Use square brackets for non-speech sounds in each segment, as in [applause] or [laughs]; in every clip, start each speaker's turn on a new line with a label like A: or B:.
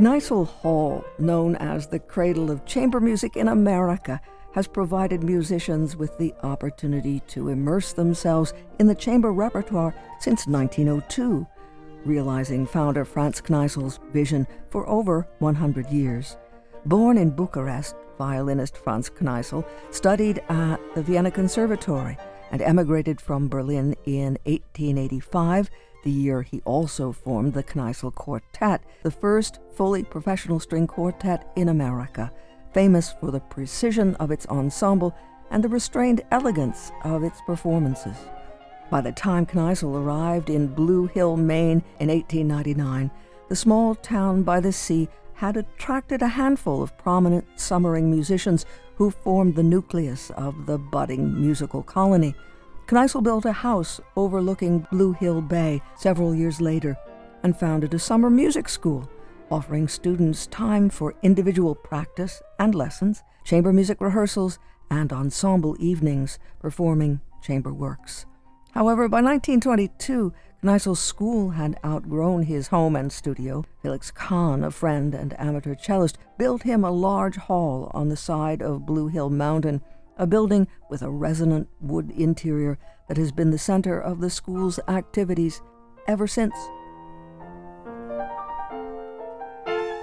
A: Kneisel Hall, known as the cradle of chamber music in America, has provided musicians with the opportunity to immerse themselves in the chamber repertoire since 1902, realizing founder Franz Kneisel's vision for over 100 years. Born in Bucharest, violinist Franz Kneisel studied at the Vienna Conservatory and emigrated from Berlin in 1885, the year he also formed the Kneisel Quartet, the first fully professional string quartet in America famous for the precision of its ensemble and the restrained elegance of its performances. By the time Kneisel arrived in Blue Hill, Maine in 1899, the small town by the sea had attracted a handful of prominent summering musicians who formed the nucleus of the budding musical colony. Kneisel built a house overlooking Blue Hill Bay several years later and founded a summer music school offering students time for individual practice and lessons, chamber music rehearsals, and ensemble evenings performing chamber works. However, by 1922, Kneisel's school had outgrown his home and studio. Felix Kahn, a friend and amateur cellist, built him a large hall on the side of Blue Hill Mountain, a building with a resonant wood interior that has been the center of the school's activities ever since.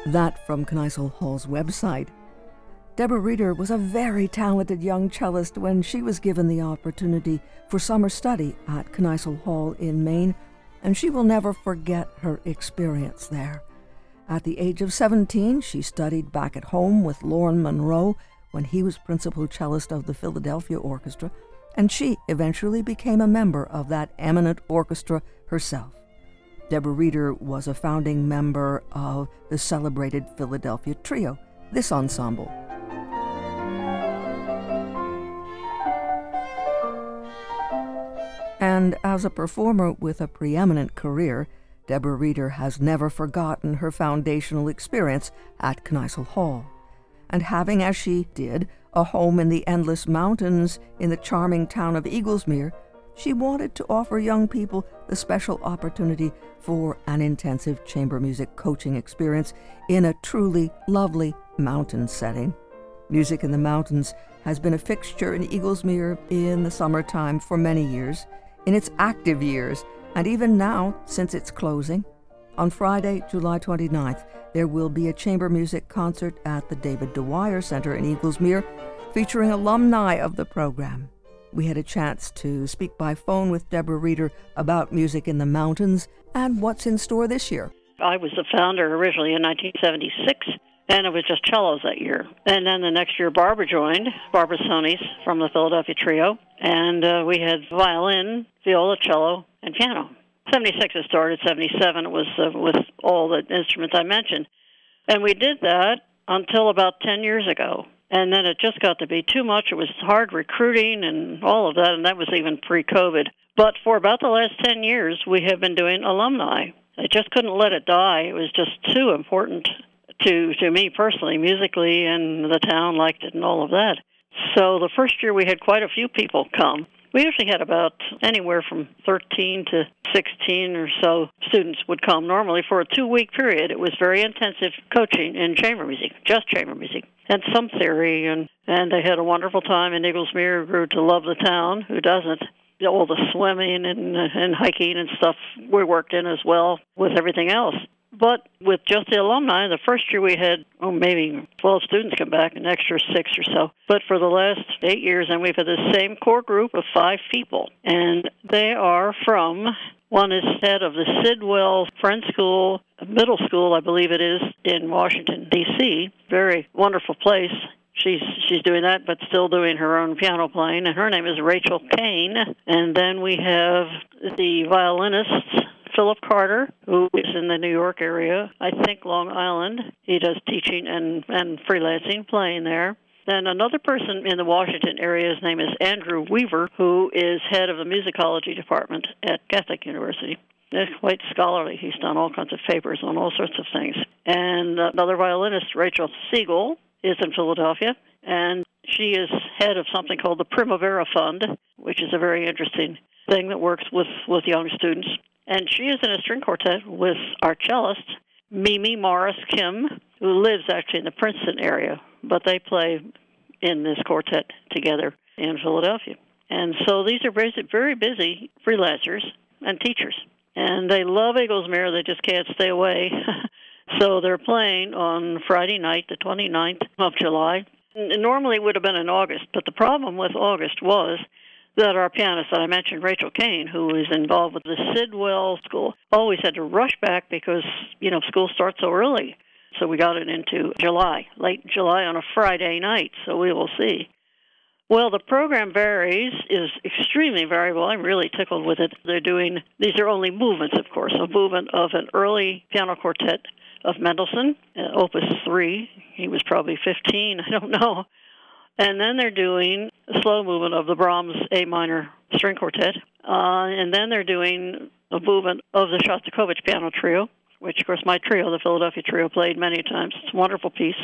A: That from Kneisel Hall's website. Deborah Reeder was a very talented young cellist when she was given the opportunity for summer study at Kneisel Hall in Maine, and she will never forget her experience there. At the age of 17, she studied back at home with Lorne Munroe when he was principal cellist of the Philadelphia Orchestra, and she eventually became a member of that eminent orchestra herself. Deborah Reeder was a founding member of the celebrated Philadelphia Trio, this ensemble. And as a performer with a preeminent career, Deborah Reeder has never forgotten her foundational experience at Kneisel Hall. And having, as she did, a home in the endless mountains in the charming town of Eaglesmere, she wanted to offer young people the special opportunity for an intensive chamber music coaching experience in a truly lovely mountain setting. Music in the Mountains has been a fixture in Eaglesmere in the summertime for many years, in its active years, and even now since its closing. On Friday, July 29th, there will be a chamber music concert at the David Dwyer Center in Eaglesmere featuring alumni of the program. We had a chance to speak by phone with Deborah Reeder about music in the mountains and what's in store this year.
B: I was the founder originally in 1976, and it was just cellos that year. And then the next year, Barbara joined, Barbara Sonies from the Philadelphia Trio, and uh, we had violin, viola, cello, and piano. 76 it started, 77 it was uh, with all the instruments I mentioned. And we did that until about 10 years ago and then it just got to be too much. It was hard recruiting and all of that, and that was even pre COVID. But for about the last 10 years, we have been doing alumni. I just couldn't let it die. It was just too important to, to me personally, musically, and the town liked it and all of that. So the first year we had quite a few people come. We usually had about anywhere from 13 to 16 or so students would come normally for a two week period. It was very intensive coaching in chamber music, just chamber music and some theory, and and they had a wonderful time. And Eaglesmere grew to love the town. Who doesn't? All the swimming and and hiking and stuff we worked in as well with everything else. But with just the alumni, the first year we had oh maybe 12 students come back, an extra six or so. But for the last eight years, and we've had the same core group of five people, and they are from one is head of the Sidwell Friends School, middle school, I believe it is, in Washington, D.C. Very wonderful place. She's she's doing that, but still doing her own piano playing. And her name is Rachel Kane. And then we have the violinist Philip Carter, who is in the New York area. I think Long Island. He does teaching and and freelancing, playing there. Then another person in the Washington area, his name is Andrew Weaver, who is head of the musicology department at Catholic University. He's quite scholarly. He's done all kinds of papers on all sorts of things. And another violinist, Rachel Siegel, is in Philadelphia, and she is head of something called the Primavera Fund, which is a very interesting thing that works with, with young students. And she is in a string quartet with our cellist, Mimi Morris Kim, who lives actually in the Princeton area, but they play in this quartet together in Philadelphia. And so these are very, busy freelancers and teachers. And they love Eaglesmere, they just can't stay away. [laughs] so they're playing on Friday night, the 29th of July. Normally it would have been in August, but the problem with August was that our pianist that I mentioned, Rachel Kane, who is involved with the Sidwell School, always had to rush back because, you know, school starts so early. So we got it into July, late July on a Friday night, so we will see. Well, the program varies, is extremely variable. I'm really tickled with it. They're doing, these are only movements, of course, a movement of an early piano quartet of Mendelssohn, uh, Opus 3. He was probably 15, [laughs] I don't know. And then they're doing slow movement of the Brahms A minor string quartet. Uh, and then they're doing a movement of the Shostakovich piano trio, which, of course, my trio, the Philadelphia Trio, played many times. It's a wonderful piece.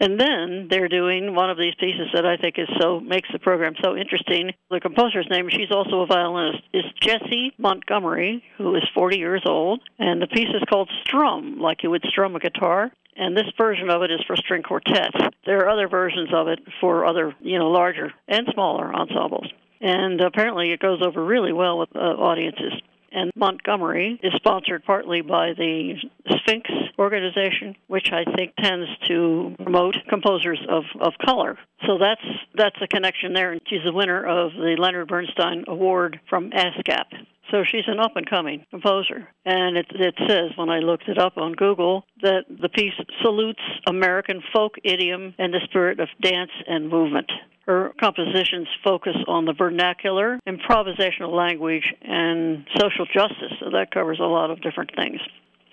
B: And then they're doing one of these pieces that I think is so makes the program so interesting. The composer's name, she's also a violinist, is Jessie Montgomery, who is 40 years old, and the piece is called Strum, like you would strum a guitar. And this version of it is for string quartets. There are other versions of it for other, you know, larger and smaller ensembles. And apparently it goes over really well with uh, audiences and Montgomery is sponsored partly by the Sphinx organization, which I think tends to promote composers of, of color. So that's that's a connection there. And she's the winner of the Leonard Bernstein Award from ASCAP. So she's an up and coming composer. And it, it says, when I looked it up on Google, that the piece salutes American folk idiom and the spirit of dance and movement. Her compositions focus on the vernacular, improvisational language, and social justice. So that covers a lot of different things.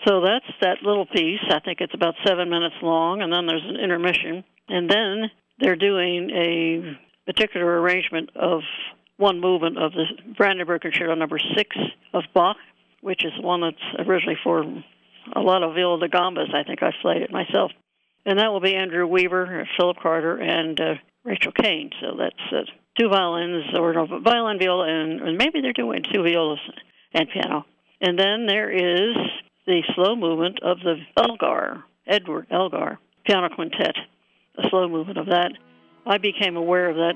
B: So that's that little piece. I think it's about seven minutes long, and then there's an intermission. And then they're doing a particular arrangement of one movement of the Brandenburg Concerto number six of Bach, which is one that's originally for a lot of viola da gambas. I think I played it myself. And that will be Andrew Weaver, Philip Carter, and uh, Rachel Kane. So that's uh, two violins, or no, violin, viola, and, and maybe they're doing two violas and piano. And then there is the slow movement of the Elgar, Edward Elgar, piano quintet, a slow movement of that. I became aware of that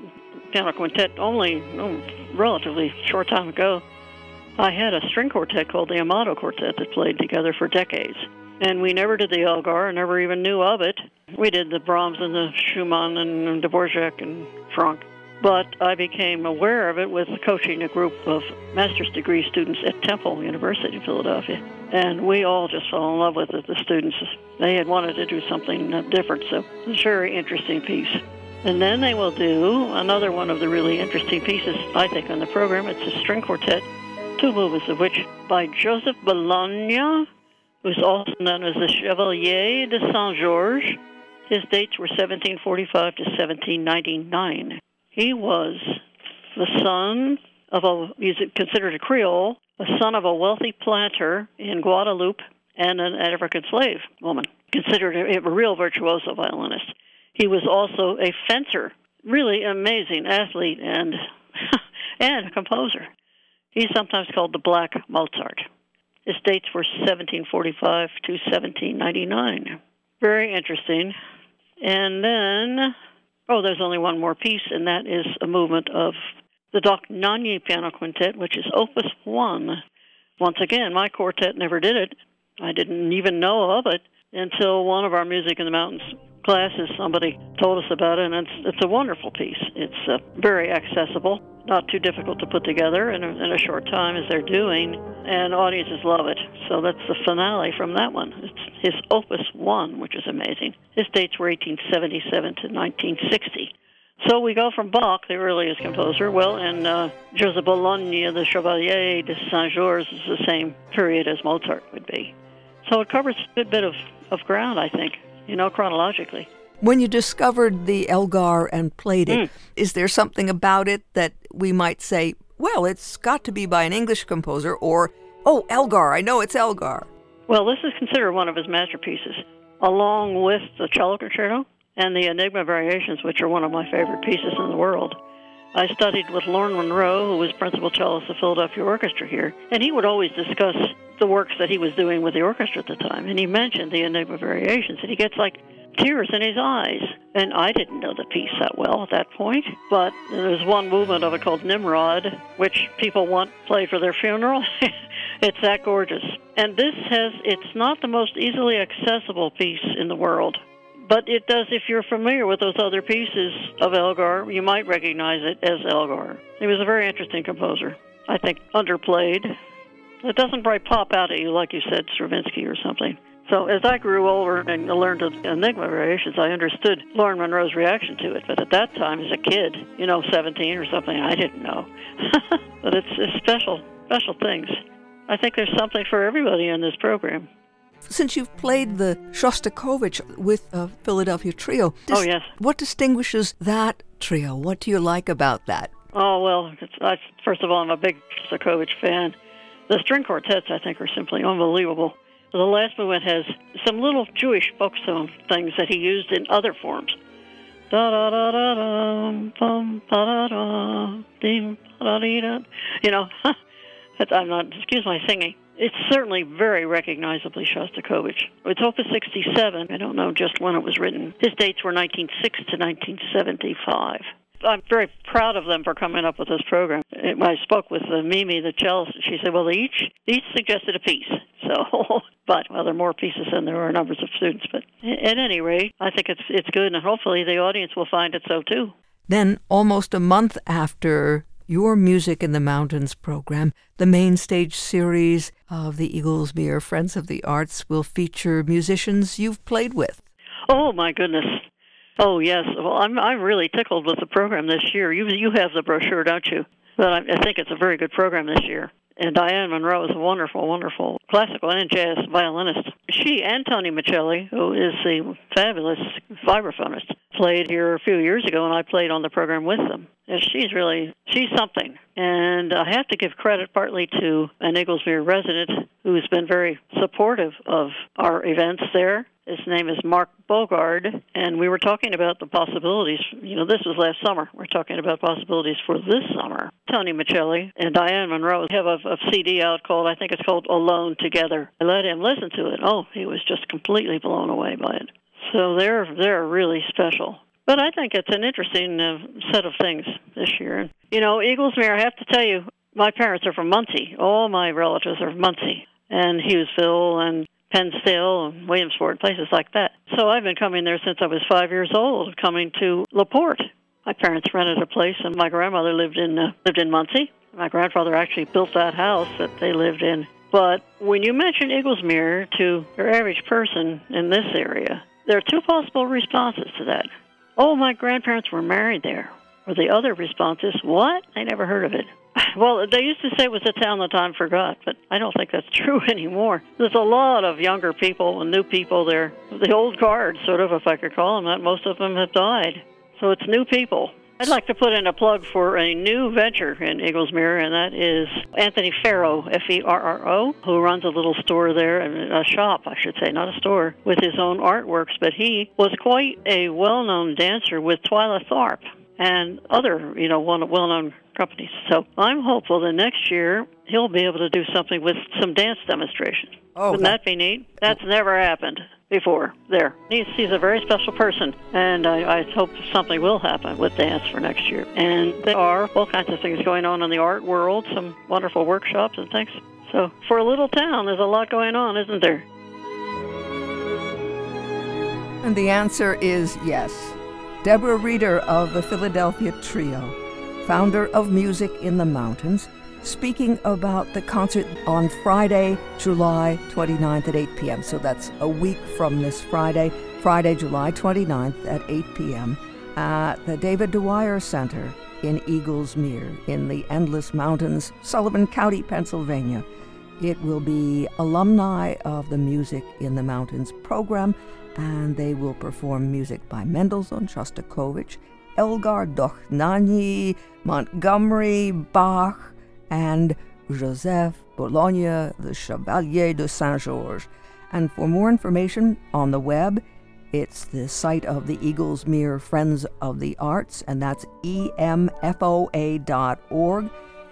B: piano quintet only oh, relatively short time ago. I had a string quartet called the Amato Quartet that played together for decades. And we never did the Elgar, never even knew of it we did the Brahms and the Schumann and Dvorak and Franck. But I became aware of it with coaching a group of master's degree students at Temple University in Philadelphia. And we all just fell in love with it, the students. They had wanted to do something different, so it's a very interesting piece. And then they will do another one of the really interesting pieces, I think, on the program. It's a string quartet, two movements of which by Joseph Bologna, who's also known as the Chevalier de Saint Georges. His dates were 1745 to 1799. He was the son of a, he's considered a Creole, a son of a wealthy planter in Guadeloupe and an African slave woman, considered a real virtuoso violinist. He was also a fencer, really amazing athlete and [laughs] and a composer. He's sometimes called the Black Mozart. His dates were 1745 to 1799. Very interesting. And then, oh, there's only one more piece, and that is a movement of the Doc Nanye Piano Quintet, which is Opus 1. Once again, my quartet never did it. I didn't even know of it until one of our Music in the Mountains classes, somebody told us about it, and it's, it's a wonderful piece. It's uh, very accessible, not too difficult to put together in a, in a short time as they're doing, and audiences love it. So that's the finale from that one. It's his Opus 1, which is amazing. His dates were 1877 to 1960. So we go from Bach, the earliest composer, well, and uh, Joseph Bologna, the Chevalier de Saint Georges, is the same period as Mozart would be. So it covers a good bit of, of ground, I think you know, chronologically.
A: When you discovered the Elgar and played it, mm. is there something about it that we might say, well, it's got to be by an English composer, or, oh, Elgar, I know it's Elgar?
B: Well, this is considered one of his masterpieces, along with the cello concerto and the Enigma variations, which are one of my favorite pieces in the world. I studied with Lorne Munroe, who was principal cellist of the Philadelphia Orchestra here, and he would always discuss the works that he was doing with the orchestra at the time. And he mentioned the Enigma Variations, and he gets like tears in his eyes. And I didn't know the piece that well at that point, but there's one movement of it called Nimrod, which people want played for their funeral. [laughs] it's that gorgeous. And this has, it's not the most easily accessible piece in the world. But it does, if you're familiar with those other pieces of Elgar, you might recognize it as Elgar. He was a very interesting composer. I think underplayed. It doesn't quite pop out at you like you said, Stravinsky or something. So as I grew older and learned Enigma variations, I understood Lorne Munroe's reaction to it. But at that time, as a kid, you know, 17 or something, I didn't know. [laughs] but it's, it's special, special things. I think there's something for everybody in this program.
A: Since you've played the Shostakovich with a Philadelphia Trio, oh,
B: dis- oh yes,
A: what distinguishes that trio? What do you like about that?
B: Oh well, I, first of all, I'm a big Shostakovich fan. The string quartets, I think, are simply unbelievable. The last movement has some little Jewish folk song things that he used in other forms. You know, [laughs] I'm not. Excuse my singing. It's certainly very recognizably Shostakovich. It's Opus 67. I don't know just when it was written. His dates were 1906 to 1975. I'm very proud of them for coming up with this program. I spoke with uh, Mimi, the cellist, she said, "Well, each each suggested a piece." [laughs] So, but well, there are more pieces than there are numbers of students. But at any rate, I think it's it's good, and hopefully the audience will find it so too.
A: Then, almost a month after your Music in the Mountains program, the main stage series of the Eaglesmere Friends of the Arts will feature musicians you've played with.
B: Oh my goodness! Oh yes. Well, I'm I'm really tickled with the program this year. You you have the brochure, don't you? But I, I think it's a very good program this year. And Diane Monroe is a wonderful, wonderful classical and jazz violinist. She and Tony Miceli, who is the fabulous vibraphonist, played here a few years ago, and I played on the program with them. And she's really she's something. And I have to give credit partly to an Eaglesmere resident who's been very supportive of our events there his name is Mark Bogard, and we were talking about the possibilities. You know, this was last summer. We're talking about possibilities for this summer. Tony Miceli and Diane Monroe have a, a CD out called, I think it's called Alone Together. I let him listen to it. Oh, he was just completely blown away by it. So they're they're really special. But I think it's an interesting uh, set of things this year. You know, Eaglesmere, I have to tell you, my parents are from Muncy. All my relatives are from Muncy and Hughesville and Pennsdale and Williamsport, places like that. So I've been coming there since I was five years old, coming to LaPorte. My parents rented a place, and my grandmother lived in uh, lived in Muncy. My grandfather actually built that house that they lived in. But when you mention Eaglesmere to your average person in this area, there are two possible responses to that. Oh, my grandparents were married there. Or the other response is, what? I never heard of it. Well, they used to say it was a town that time forgot, but I don't think that's [laughs] true anymore. There's a lot of younger people and new people there. The old guard, sort of, if I could call them that, most of them have died. So it's new people. I'd like to put in a plug for a new venture in Eaglesmere, and that is Anthony Ferro, F E R R O, who runs a little store there, a shop, I should say, not a store, with his own artworks. But he was quite a well known dancer with Twyla Tharp and other, you know, well-known companies. So I'm hopeful that next year he'll be able to do something with some dance demonstrations. Oh, Wouldn't that, that be neat? That's never happened before there. He's, he's a very special person, and I, I hope something will happen with dance for next year. And there are all kinds of things going on in the art world, some wonderful workshops and things. So for a little town, there's a lot going on, isn't there?
A: And the answer is yes. Deborah Reeder of the Philadelphia Trio, founder of Music in the Mountains, speaking about the concert on Friday, July 29th at 8 p.m. So that's a week from this Friday, Friday, July 29th at 8 p.m. at the David Dwyer Center in Eaglesmere in the Endless Mountains, Sullivan County, Pennsylvania. It will be alumni of the Music in the Mountains program and they will perform music by Mendelssohn, Shostakovich, Elgar Dohnányi, Montgomery, Bach, and Joseph Bologna, the Chevalier de Saint Georges. And for more information on the web, It's the site of the Eaglesmere Friends of the Arts, and that's emfoa.org.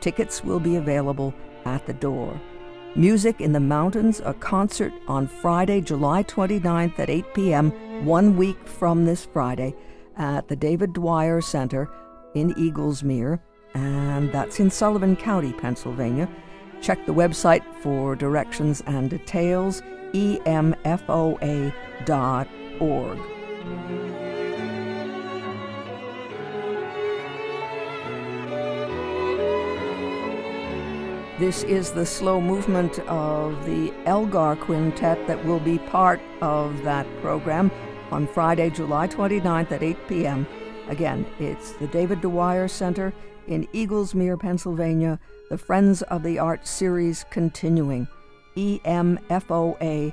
A: Tickets will be available at the door. Music in the Mountains, a concert on Friday, July 29th at 8 p.m., one week from this Friday, at the David Dwyer Center in Eaglesmere, and that's in Sullivan County, Pennsylvania. Check the website for directions and details, emfoa.org. This is the slow movement of the Elgar Quintet that will be part of that program on Friday, July 29th at 8 p.m. Again, it's the David Dwyer Center in Eaglesmere, Pennsylvania, the Friends of the Arts series continuing. emfoa.org.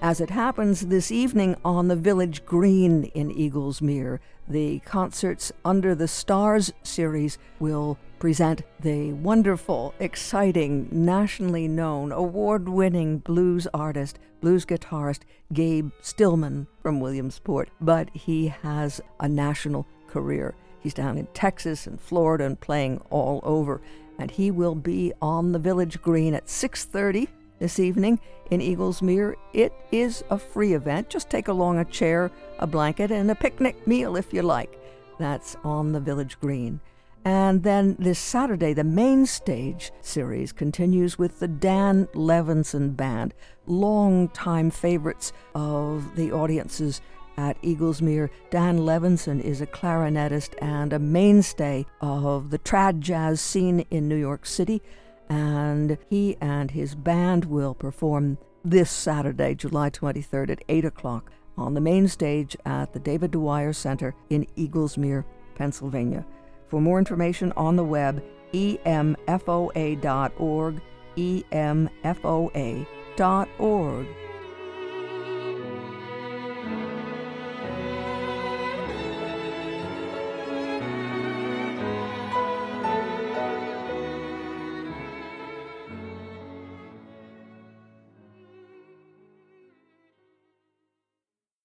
A: As it happens this evening on the Village Green in Eaglesmere, the Concerts Under the Stars series will present the wonderful, exciting, nationally known, award winning blues artist, blues guitarist Gabe Stillman from Williamsport. But he has a national career. He's down in Texas and Florida and playing all over. And he will be on the Village Green at 6:30 this evening in Eaglesmere. It is a free event. Just take along a chair, a blanket, and a picnic meal if you like. That's on the Village Green. And then this Saturday, the main stage series continues with the Dan Levinson Band, long-time favorites of the audiences at Eaglesmere. Dan Levinson is a clarinetist and a mainstay of the trad jazz scene in New York City and he and his band will perform this Saturday, July 23rd at 8 o'clock on the main stage at the David Dwyer Center in Eaglesmere, Pennsylvania. For more information on the web, emfoa.org, emfoa.org.